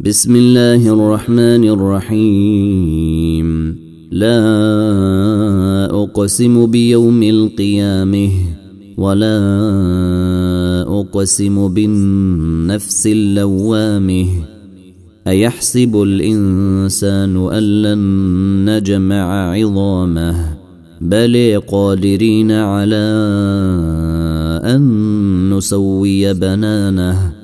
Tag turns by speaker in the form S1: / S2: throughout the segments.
S1: بسم الله الرحمن الرحيم. لا أقسم بيوم القيامة ولا أقسم بالنفس اللوامة. أيحسب الإنسان أن لن نجمع عظامه؟ بل قادرين على أن نسوي بنانه.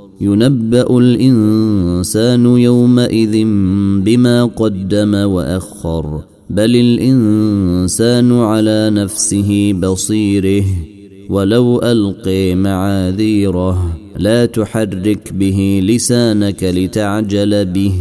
S1: ينبأ الإنسان يومئذ بما قدم وأخر بل الإنسان على نفسه بصيره ولو ألقي معاذيره لا تحرك به لسانك لتعجل به.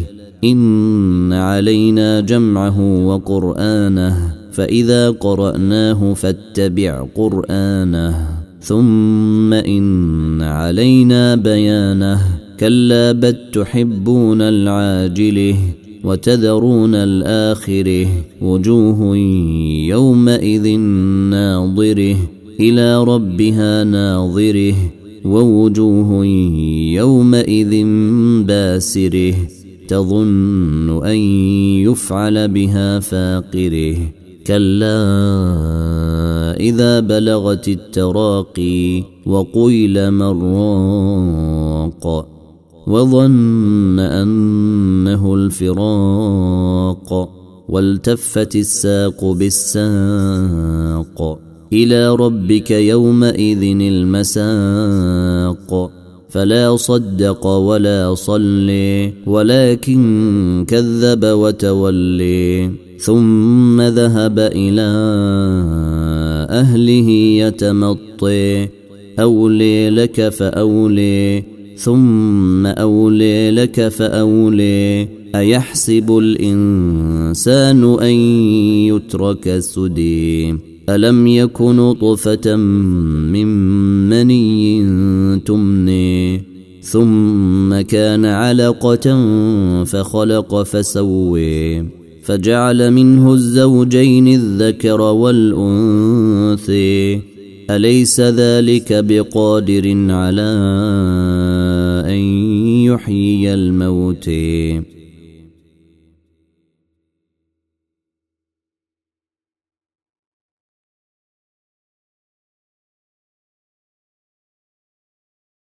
S1: إن علينا جمعه وقرآنه فإذا قرأناه فاتبع قرآنه. ثم إن علينا بيانه. كلا بل تحبون العاجله وتذرون الآخره. وجوه يومئذ ناظره. إلى ربها ناظره. ووجوه يومئذ باسره. تظن أن يفعل بها فاقره. كلا إذا بلغت التراقي وقيل مراق وظن أنه الفراق والتفت الساق بالساق إلى ربك يومئذ المساق فلا صدق ولا صلي ولكن كذب وتولي ثم ذهب إلى أهله يتمطي. أولي لك فأولي ثم أولي لك فأولي. أيحسب الإنسان أن يترك سدي؟ ألم يكن طفة من مني تمني؟ ثم كان علقة فخلق فسوي. فجعل منه الزوجين الذكر والانثي أليس ذلك بقادر على أن يحيي الموت